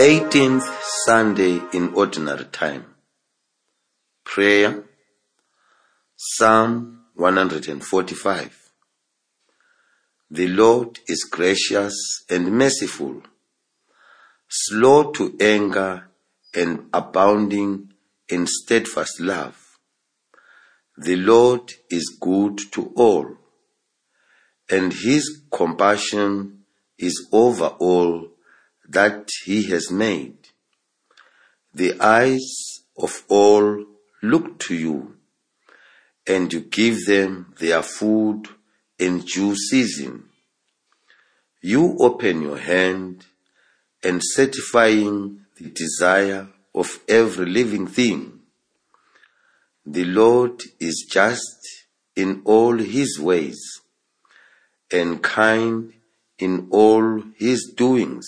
18th Sunday in Ordinary Time. Prayer Psalm 145. The Lord is gracious and merciful, slow to anger and abounding in steadfast love. The Lord is good to all, and his compassion is over all that he has made. The eyes of all look to you, and you give them their food in due season. You open your hand and satisfying the desire of every living thing. The Lord is just in all his ways and kind in all his doings.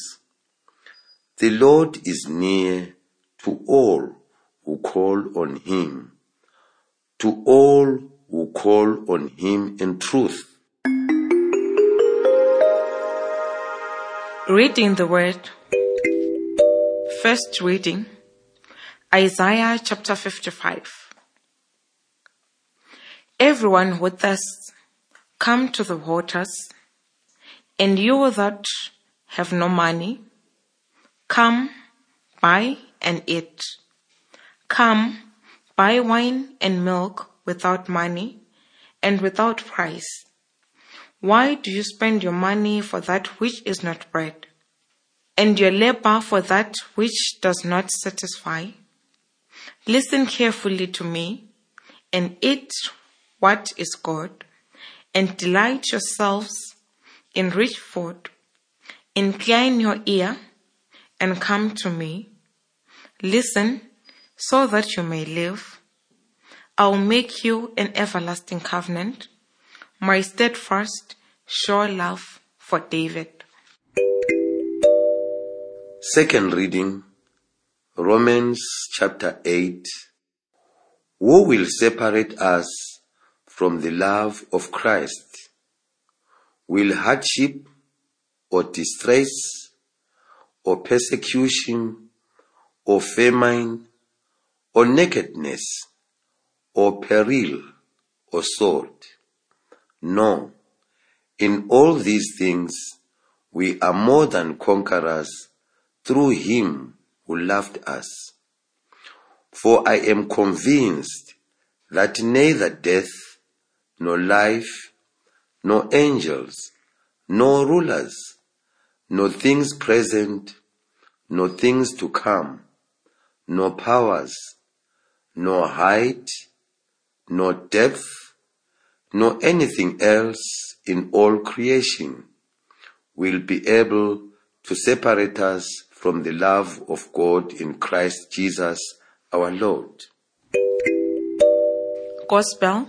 The Lord is near to all who call on him, to all who call on him in truth. Reading the word. First reading Isaiah chapter 55. Everyone who thirsts, come to the waters, and you that have no money, come, buy and eat. Come, buy wine and milk without money and without price. Why do you spend your money for that which is not bread, and your labor for that which does not satisfy? Listen carefully to me, and eat what is good, and delight yourselves in rich food. Incline your ear and come to me. Listen so that you may live. I will make you an everlasting covenant, my steadfast, sure love for David. Second reading Romans chapter 8. Who will separate us from the love of Christ? Will hardship or distress or persecution or famine or nakedness or peril or sword? No. In all these things we are more than conquerors through him who loved us. For I am convinced that neither death, nor life, nor angels, nor rulers, nor things present, nor things to come, nor powers, nor height, nor depth, nor anything else in all creation will be able to separate us from the love of God in Christ Jesus our Lord. Gospel,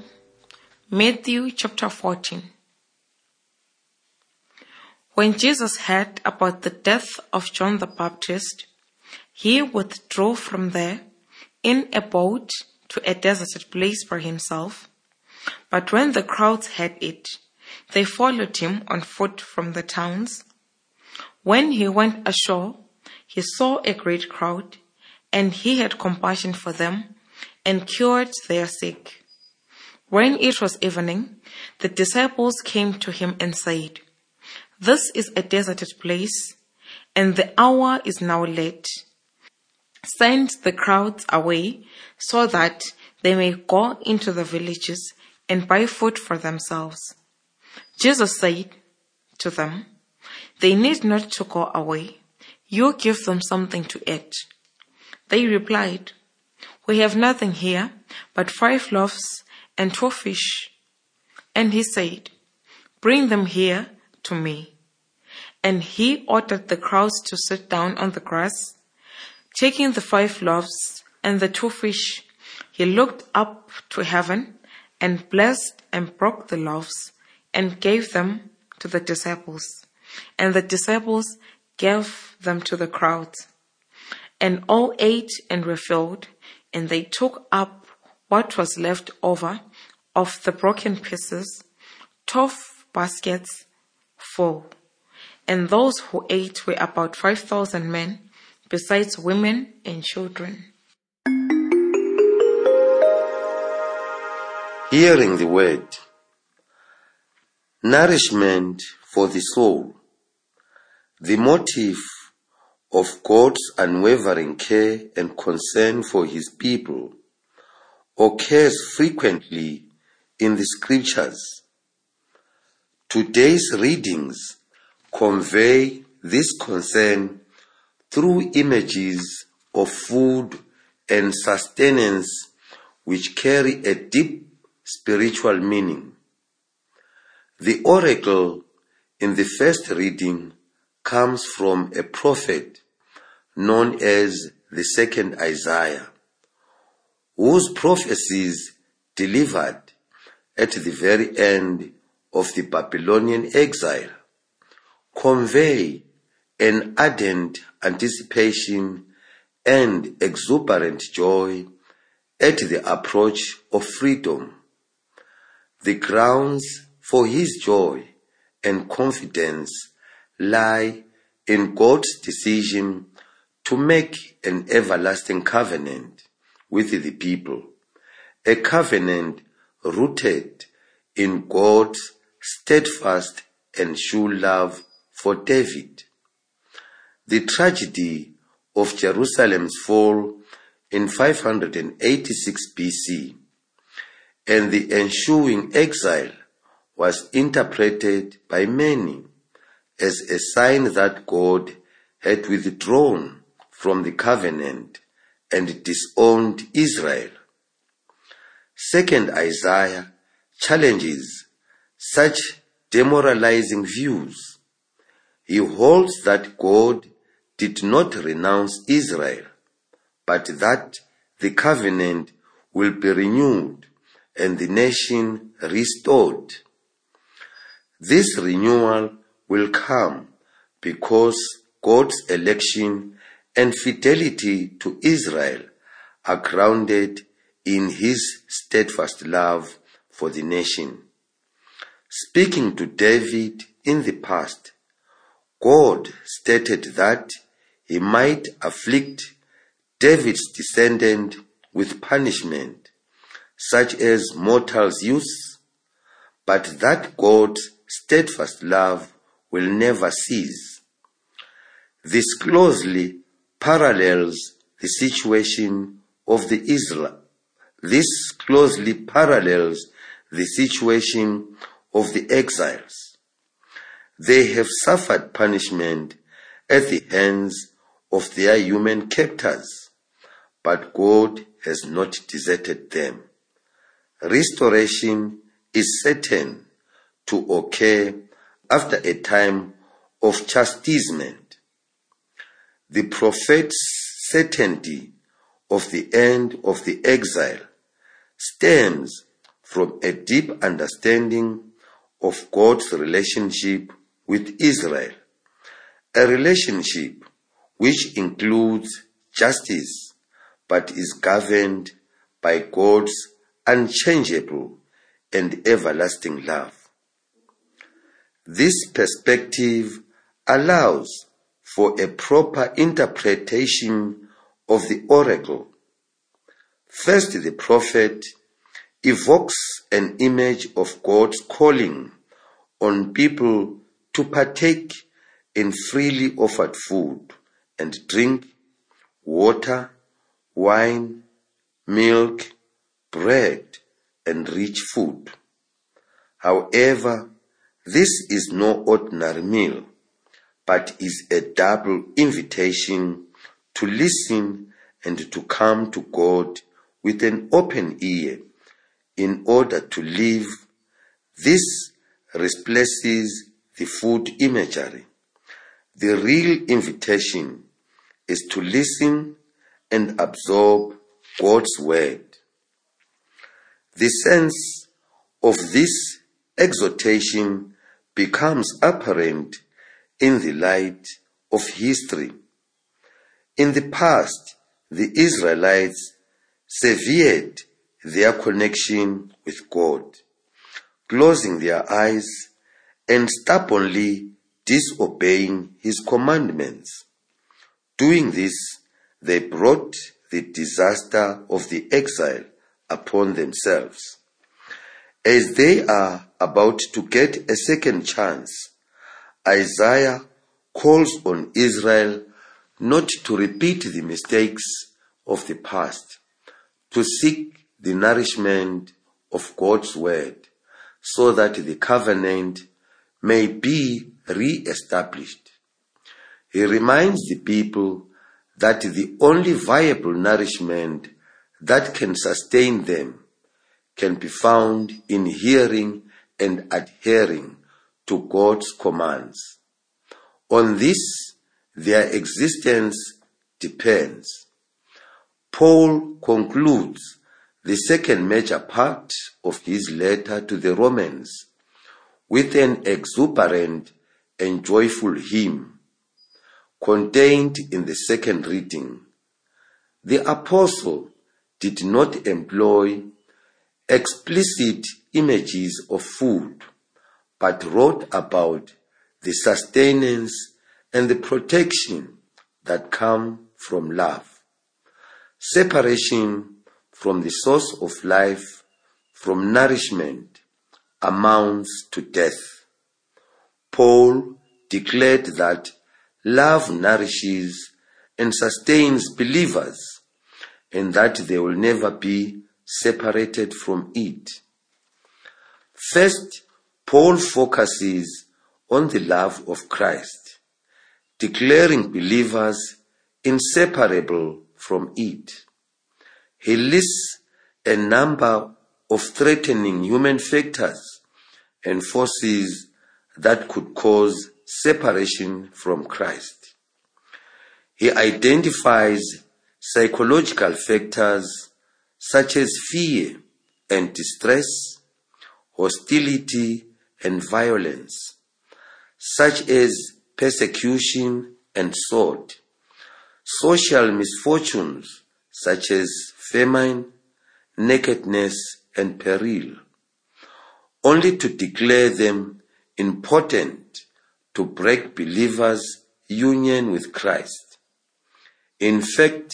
Matthew chapter 14. When Jesus heard about the death of John the Baptist, he withdrew from there in a boat to a deserted place for himself. But when the crowds heard it, they followed him on foot from the towns. When he went ashore, he saw a great crowd, and he had compassion for them and cured their sick. When it was evening, the disciples came to him and said, This is a deserted place, and the hour is now late. Send the crowds away so that they may go into the villages and buy food for themselves. Jesus said to them, They need not to go away. You give them something to eat. They replied, We have nothing here but five loaves and two fish. And he said, Bring them here to me. And he ordered the crowds to sit down on the grass. Taking the five loaves and the two fish, he looked up to heaven and blessed and broke the loaves and gave them to the disciples. And the disciples gave them to the crowds. And all ate and were filled, and they took up what was left over of the broken pieces, twelve baskets full. And those who ate were about five thousand men, besides women and children. Hearing the word, nourishment for the soul, the motive of God's unwavering care and concern for his people occurs frequently in the scriptures. Today's readings convey this concern through images of food and sustenance which carry a deep spiritual meaning. The oracle in the first reading comes from a prophet known as the second Isaiah, whose prophecies delivered at the very end of the Babylonian exile convey an ardent anticipation and exuberant joy at the approach of freedom. The grounds for his joy and confidence lie in God's decision to make an everlasting covenant with the people, a covenant rooted in God's steadfast and sure love for David. The tragedy of Jerusalem's fall in 586 BC and the ensuing exile was interpreted by many as a sign that God had withdrawn from the covenant and disowned Israel. Second Isaiah challenges such demoralizing views. He holds that God did not renounce Israel, but that the covenant will be renewed and the nation restored. This renewal will come because God's election and fidelity to Israel are grounded in his steadfast love for the nation. Speaking to David in the past, God stated that he might afflict David's descendant with punishment, such as mortals use, but that God's steadfast love will never cease. This closely parallels the situation of the Israel. This closely parallels the situation of the exiles. They have suffered punishment at the hands of their human captors, but God has not deserted them. Restoration is certain to occur after a time of chastisement. The prophet's certainty of the end of the exile stems from a deep understanding of God's relationship with Israel, a relationship which includes justice but is governed by God's unchangeable and everlasting love. This perspective allows for a proper interpretation of the oracle. First, the prophet evokes an image of God's calling on people to partake in freely offered food and drink, water, wine, milk, bread, and rich food. However, this is no ordinary meal, but is a double invitation to listen and to come to God with an open ear in order to live. This replaces the food imagery. The real invitation is to listen and absorb God's word. The sense of this exhortation becomes apparent in the light of history. In the past, the Israelites severed their connection with God, closing their eyes and stubbornly disobeying his commandments. Doing this, they brought the disaster of the exile upon themselves. As they are about to get a second chance, Isaiah calls on Israel not to repeat the mistakes of the past, to seek the nourishment of God's word, so that the covenant may be re-established. He reminds the people that the only viable nourishment that can sustain them can be found in hearing and adhering to God's commands. On this, their existence depends. Paul concludes the second major part of his letter to the Romans with an exuberant and joyful hymn contained in the second reading. The apostle did not employ explicit images of food, but wrote about the sustenance and the protection that come from love. Separation from the source of life, from nourishment, amounts to death. Paul declared that love nourishes and sustains believers and that they will never be separated from it. First, Paul focuses on the love of Christ, declaring believers inseparable from it. He lists a number of threatening human factors and forces that could cause separation from Christ. He identifies psychological factors such as fear and distress, hostility and violence, such as persecution and sword, social misfortunes such as famine, nakedness, and peril, only to declare them important to break believers' union with Christ. In fact,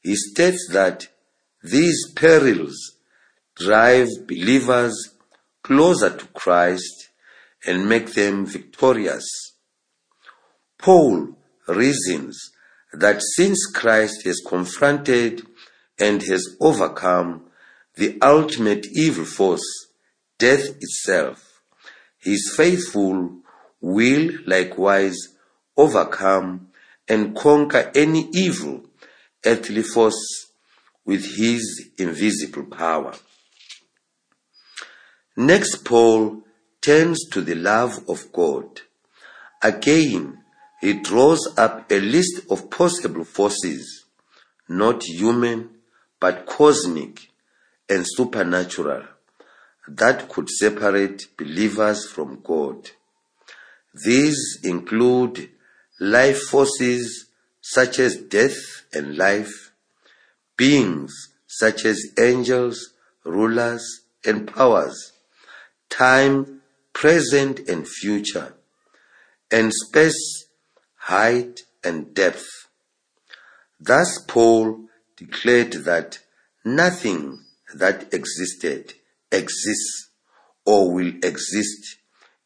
he states that these perils drive believers closer to Christ and make them victorious. Paul reasons that since Christ has confronted and has overcome the ultimate evil force, death itself, His faithful will likewise overcome and conquer any evil earthly force with his invisible power. Next, Paul turns to the love of God. Again, he draws up a list of possible forces, not human, but cosmic and supernatural, that could separate believers from God. These include life forces such as death and life, beings such as angels, rulers, and powers, time, present, and future, and space, height, and depth. Thus, Paul declared that nothing that existed, exists, or will exist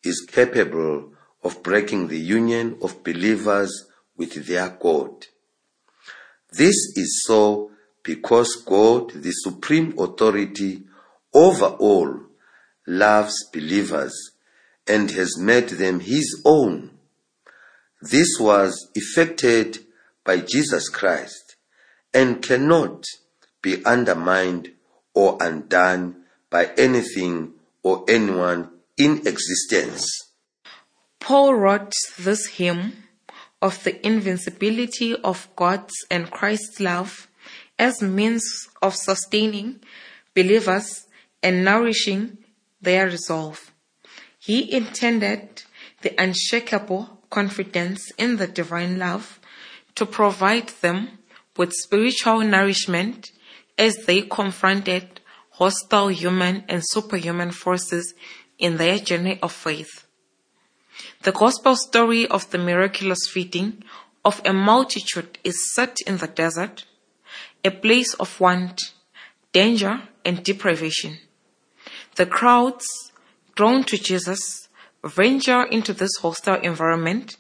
is capable of breaking the union of believers with their God. This is so because God, the supreme authority over all, loves believers and has made them his own. This was effected by Jesus Christ and cannot be undermined or undone by anything or anyone in existence. Paul wrote this hymn of the invincibility of God's and Christ's love as means of sustaining believers and nourishing their resolve. He intended the unshakable confidence in the divine love to provide them with spiritual nourishment as they confronted hostile human and superhuman forces in their journey of faith. The gospel story of the miraculous feeding of a multitude is set in the desert, a place of want, danger, and deprivation. The crowds, drawn to Jesus, venture into this hostile environment,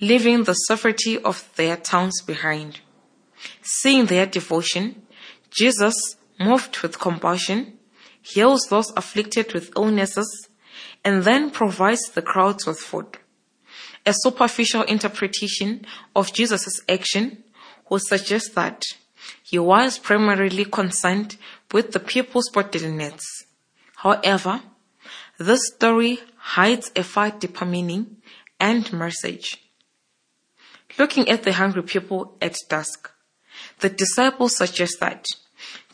leaving the safety of their towns behind. Seeing their devotion, Jesus, moved with compassion, heals those afflicted with illnesses, and then provides the crowds with food. A superficial interpretation of Jesus' action would suggest that he was primarily concerned with the people's bodily needs. However, this story hides a far deeper meaning and message. Looking at the hungry people at dusk, the disciples suggest that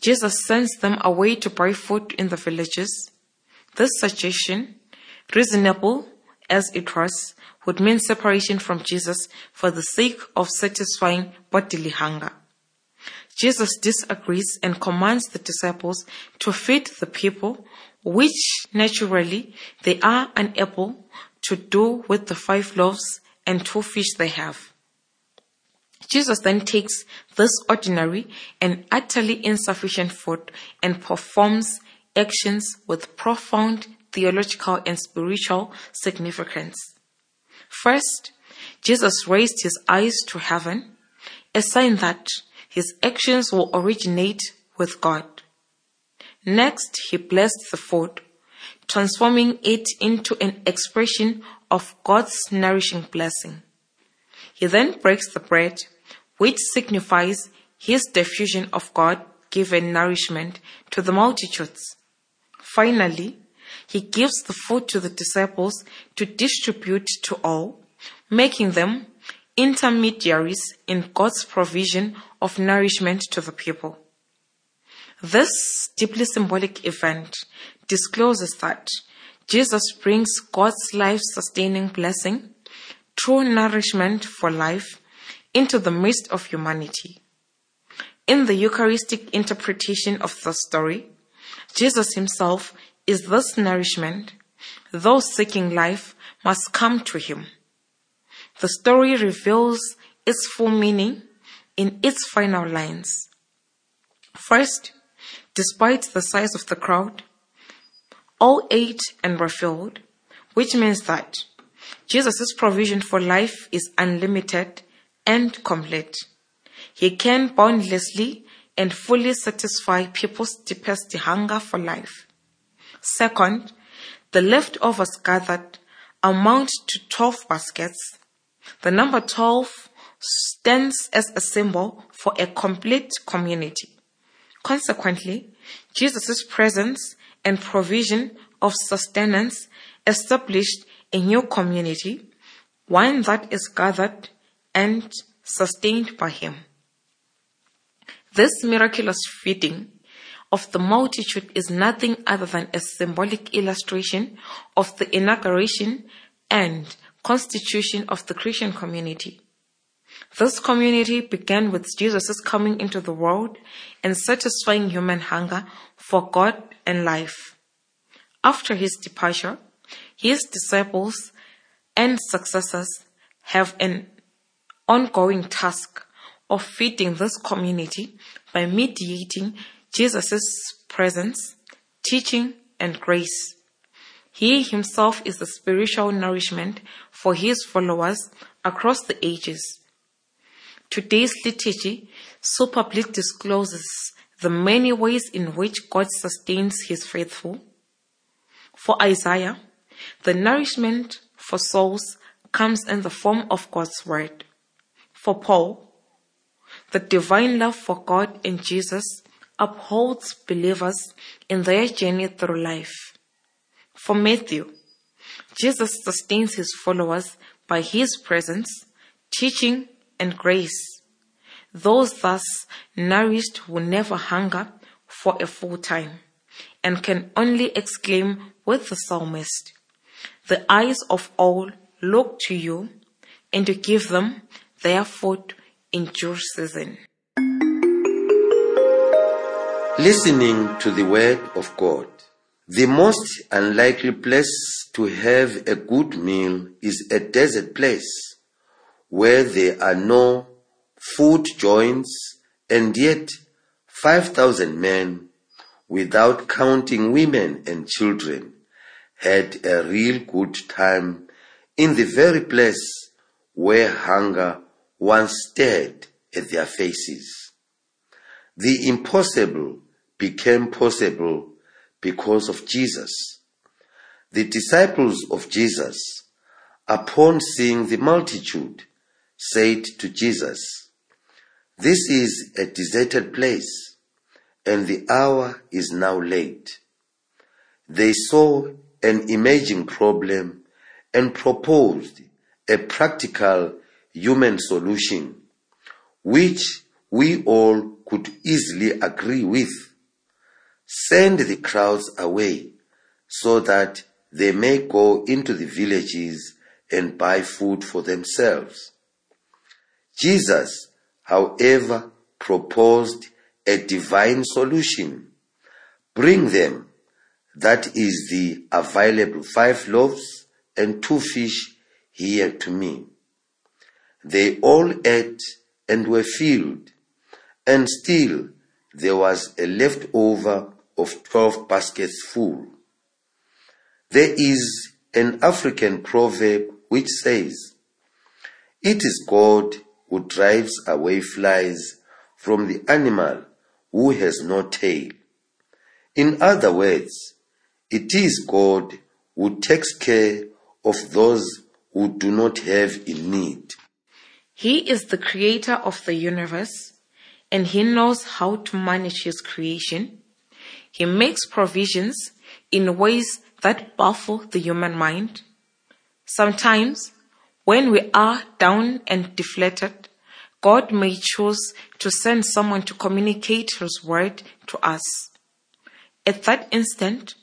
Jesus sends them away to buy food in the villages. This suggestion, reasonable as it was, would mean separation from Jesus for the sake of satisfying bodily hunger. Jesus disagrees and commands the disciples to feed the people, which naturally they are unable to do with the five loaves and two fish they have. Jesus then takes this ordinary and utterly insufficient food and performs actions with profound theological and spiritual significance. First, Jesus raised his eyes to heaven, a sign that his actions will originate with God. Next, he blessed the food, transforming it into an expression of God's nourishing blessing. He then breaks the bread which signifies his diffusion of God given nourishment to the multitudes. Finally, he gives the food to the disciples to distribute to all, making them intermediaries in God's provision of nourishment to the people. This deeply symbolic event discloses that Jesus brings God's life sustaining blessing, true nourishment for life, into the midst of humanity. In the Eucharistic interpretation of the story, Jesus himself is this nourishment. Those seeking life must come to him. The story reveals its full meaning in its final lines. First, despite the size of the crowd, all ate and were filled, which means that Jesus' provision for life is unlimited and complete. He can boundlessly and fully satisfy people's deepest hunger for life. Second, the leftovers gathered amount to 12 baskets. The number 12 stands as a symbol for a complete community. Consequently, Jesus' presence and provision of sustenance established a new community, one that is gathered and sustained by him. This miraculous feeding of the multitude is nothing other than a symbolic illustration of the inauguration and constitution of the Christian community. This community began with Jesus' coming into the world and satisfying human hunger for God and life. After his departure, his disciples and successors have an ongoing task of feeding this community by mediating Jesus' presence, teaching, and grace. He himself is the spiritual nourishment for his followers across the ages. Today's liturgy so superbly discloses the many ways in which God sustains his faithful. For Isaiah, the nourishment for souls comes in the form of God's word. For Paul, the divine love for God and Jesus upholds believers in their journey through life. For Matthew, Jesus sustains his followers by his presence, teaching, and grace. Those thus nourished will never hunger for a full time and can only exclaim with the psalmist, The eyes of all look to you, and you give them their food in due season. Listening to the word of God. The most unlikely place to have a good meal is a desert place where there are no food joints, and yet 5,000 men, without counting women and children, had a real good time in the very place where hunger once stared at their faces. The impossible became possible because of Jesus. The disciples of Jesus, upon seeing the multitude, said to Jesus, This is a deserted place, and the hour is now late. They saw an emerging problem and proposed a practical human solution, which we all could easily agree with. Send the crowds away so that they may go into the villages and buy food for themselves. Jesus, however, proposed a divine solution. Bring them, that is the available five loaves and two fish here to me. They all ate and were filled, and still there was a leftover of twelve baskets full. There is an African proverb which says, It is God who drives away flies from the animal who has no tail. In other words, it is God who takes care of those who do not have in need. He is the creator of the universe and he knows how to manage his creation. He makes provisions in ways that baffle the human mind. Sometimes, when we are down and deflated, God may choose to send someone to communicate His word to us. At that instant,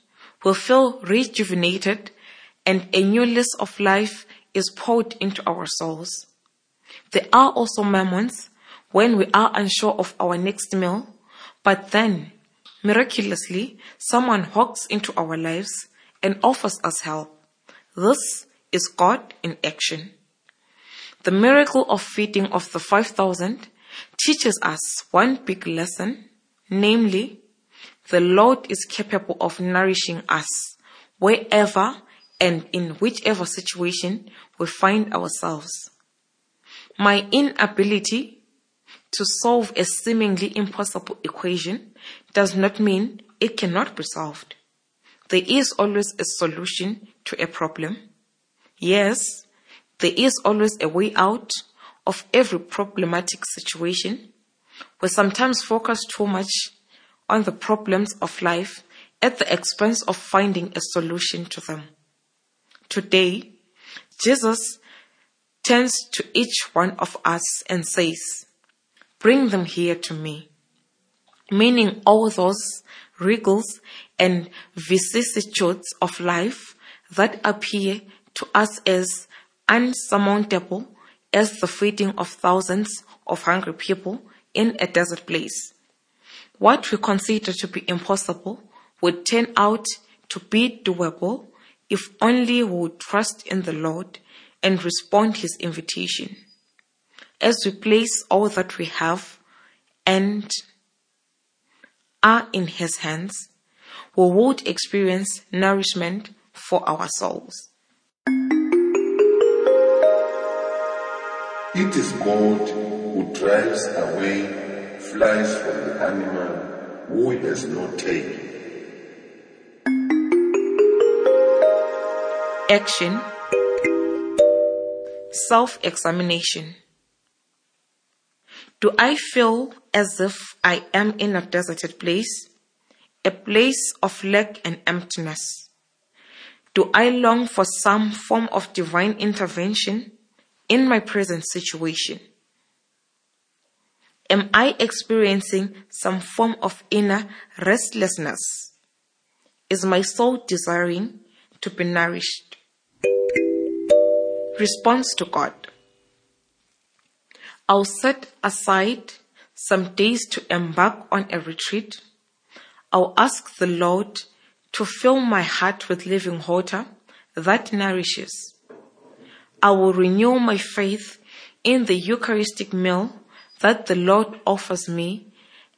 we'll feel rejuvenated and a new lease of life is poured into our souls. There are also moments when we are unsure of our next meal, but then, miraculously, someone walks into our lives and offers us help. This is God in action. The miracle of feeding of the 5,000 teaches us one big lesson, namely, the Lord is capable of nourishing us wherever and in whichever situation we find ourselves. My inability to solve a seemingly impossible equation does not mean it cannot be solved. There is always a solution to a problem. Yes, there is always a way out of every problematic situation. We sometimes focus too much on the problems of life at the expense of finding a solution to them. Today, Jesus turns to each one of us and says, Bring them here to me. Meaning all those wriggles and vicissitudes of life that appear to us as unsurmountable as the feeding of thousands of hungry people in a desert place. What we consider to be impossible would turn out to be doable if only we would trust in the Lord and respond his invitation. As we place all that we have and are in his hands, we would experience nourishment for our souls. It is God who drives away flies from the animal who does not take. Action Self examination. Do I feel as if I am in a deserted place? A place of lack and emptiness? Do I long for some form of divine intervention in my present situation? Am I experiencing some form of inner restlessness? Is my soul desiring to be nourished? Response to God. I'll set aside some days to embark on a retreat. I'll ask the Lord to fill my heart with living water that nourishes. I will renew my faith in the Eucharistic meal that the Lord offers me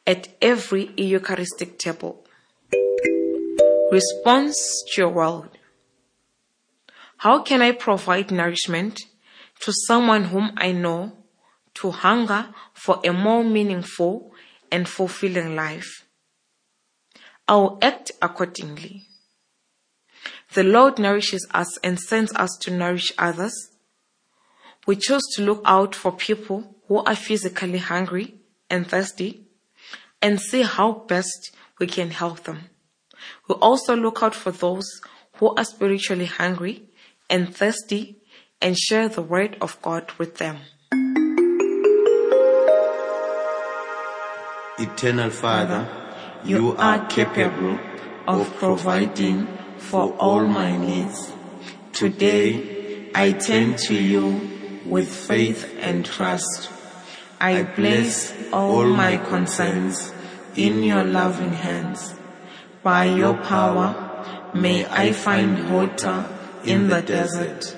at every Eucharistic table. Response to your word. How can I provide nourishment to someone whom I know to hunger for a more meaningful and fulfilling life? I will act accordingly. The Lord nourishes us and sends us to nourish others. We choose to look out for people who are physically hungry and thirsty and see how best we can help them. We also look out for those who are spiritually hungry and thirsty and share the word of God with them. Eternal Father, you are capable of providing for all my needs. Today, I turn to you with faith and trust. I place all my concerns in your loving hands. By your power, may I find water in the desert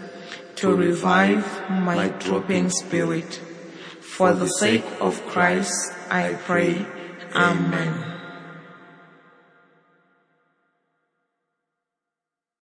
to revive my drooping spirit. For the sake of Christ, I pray. Amen.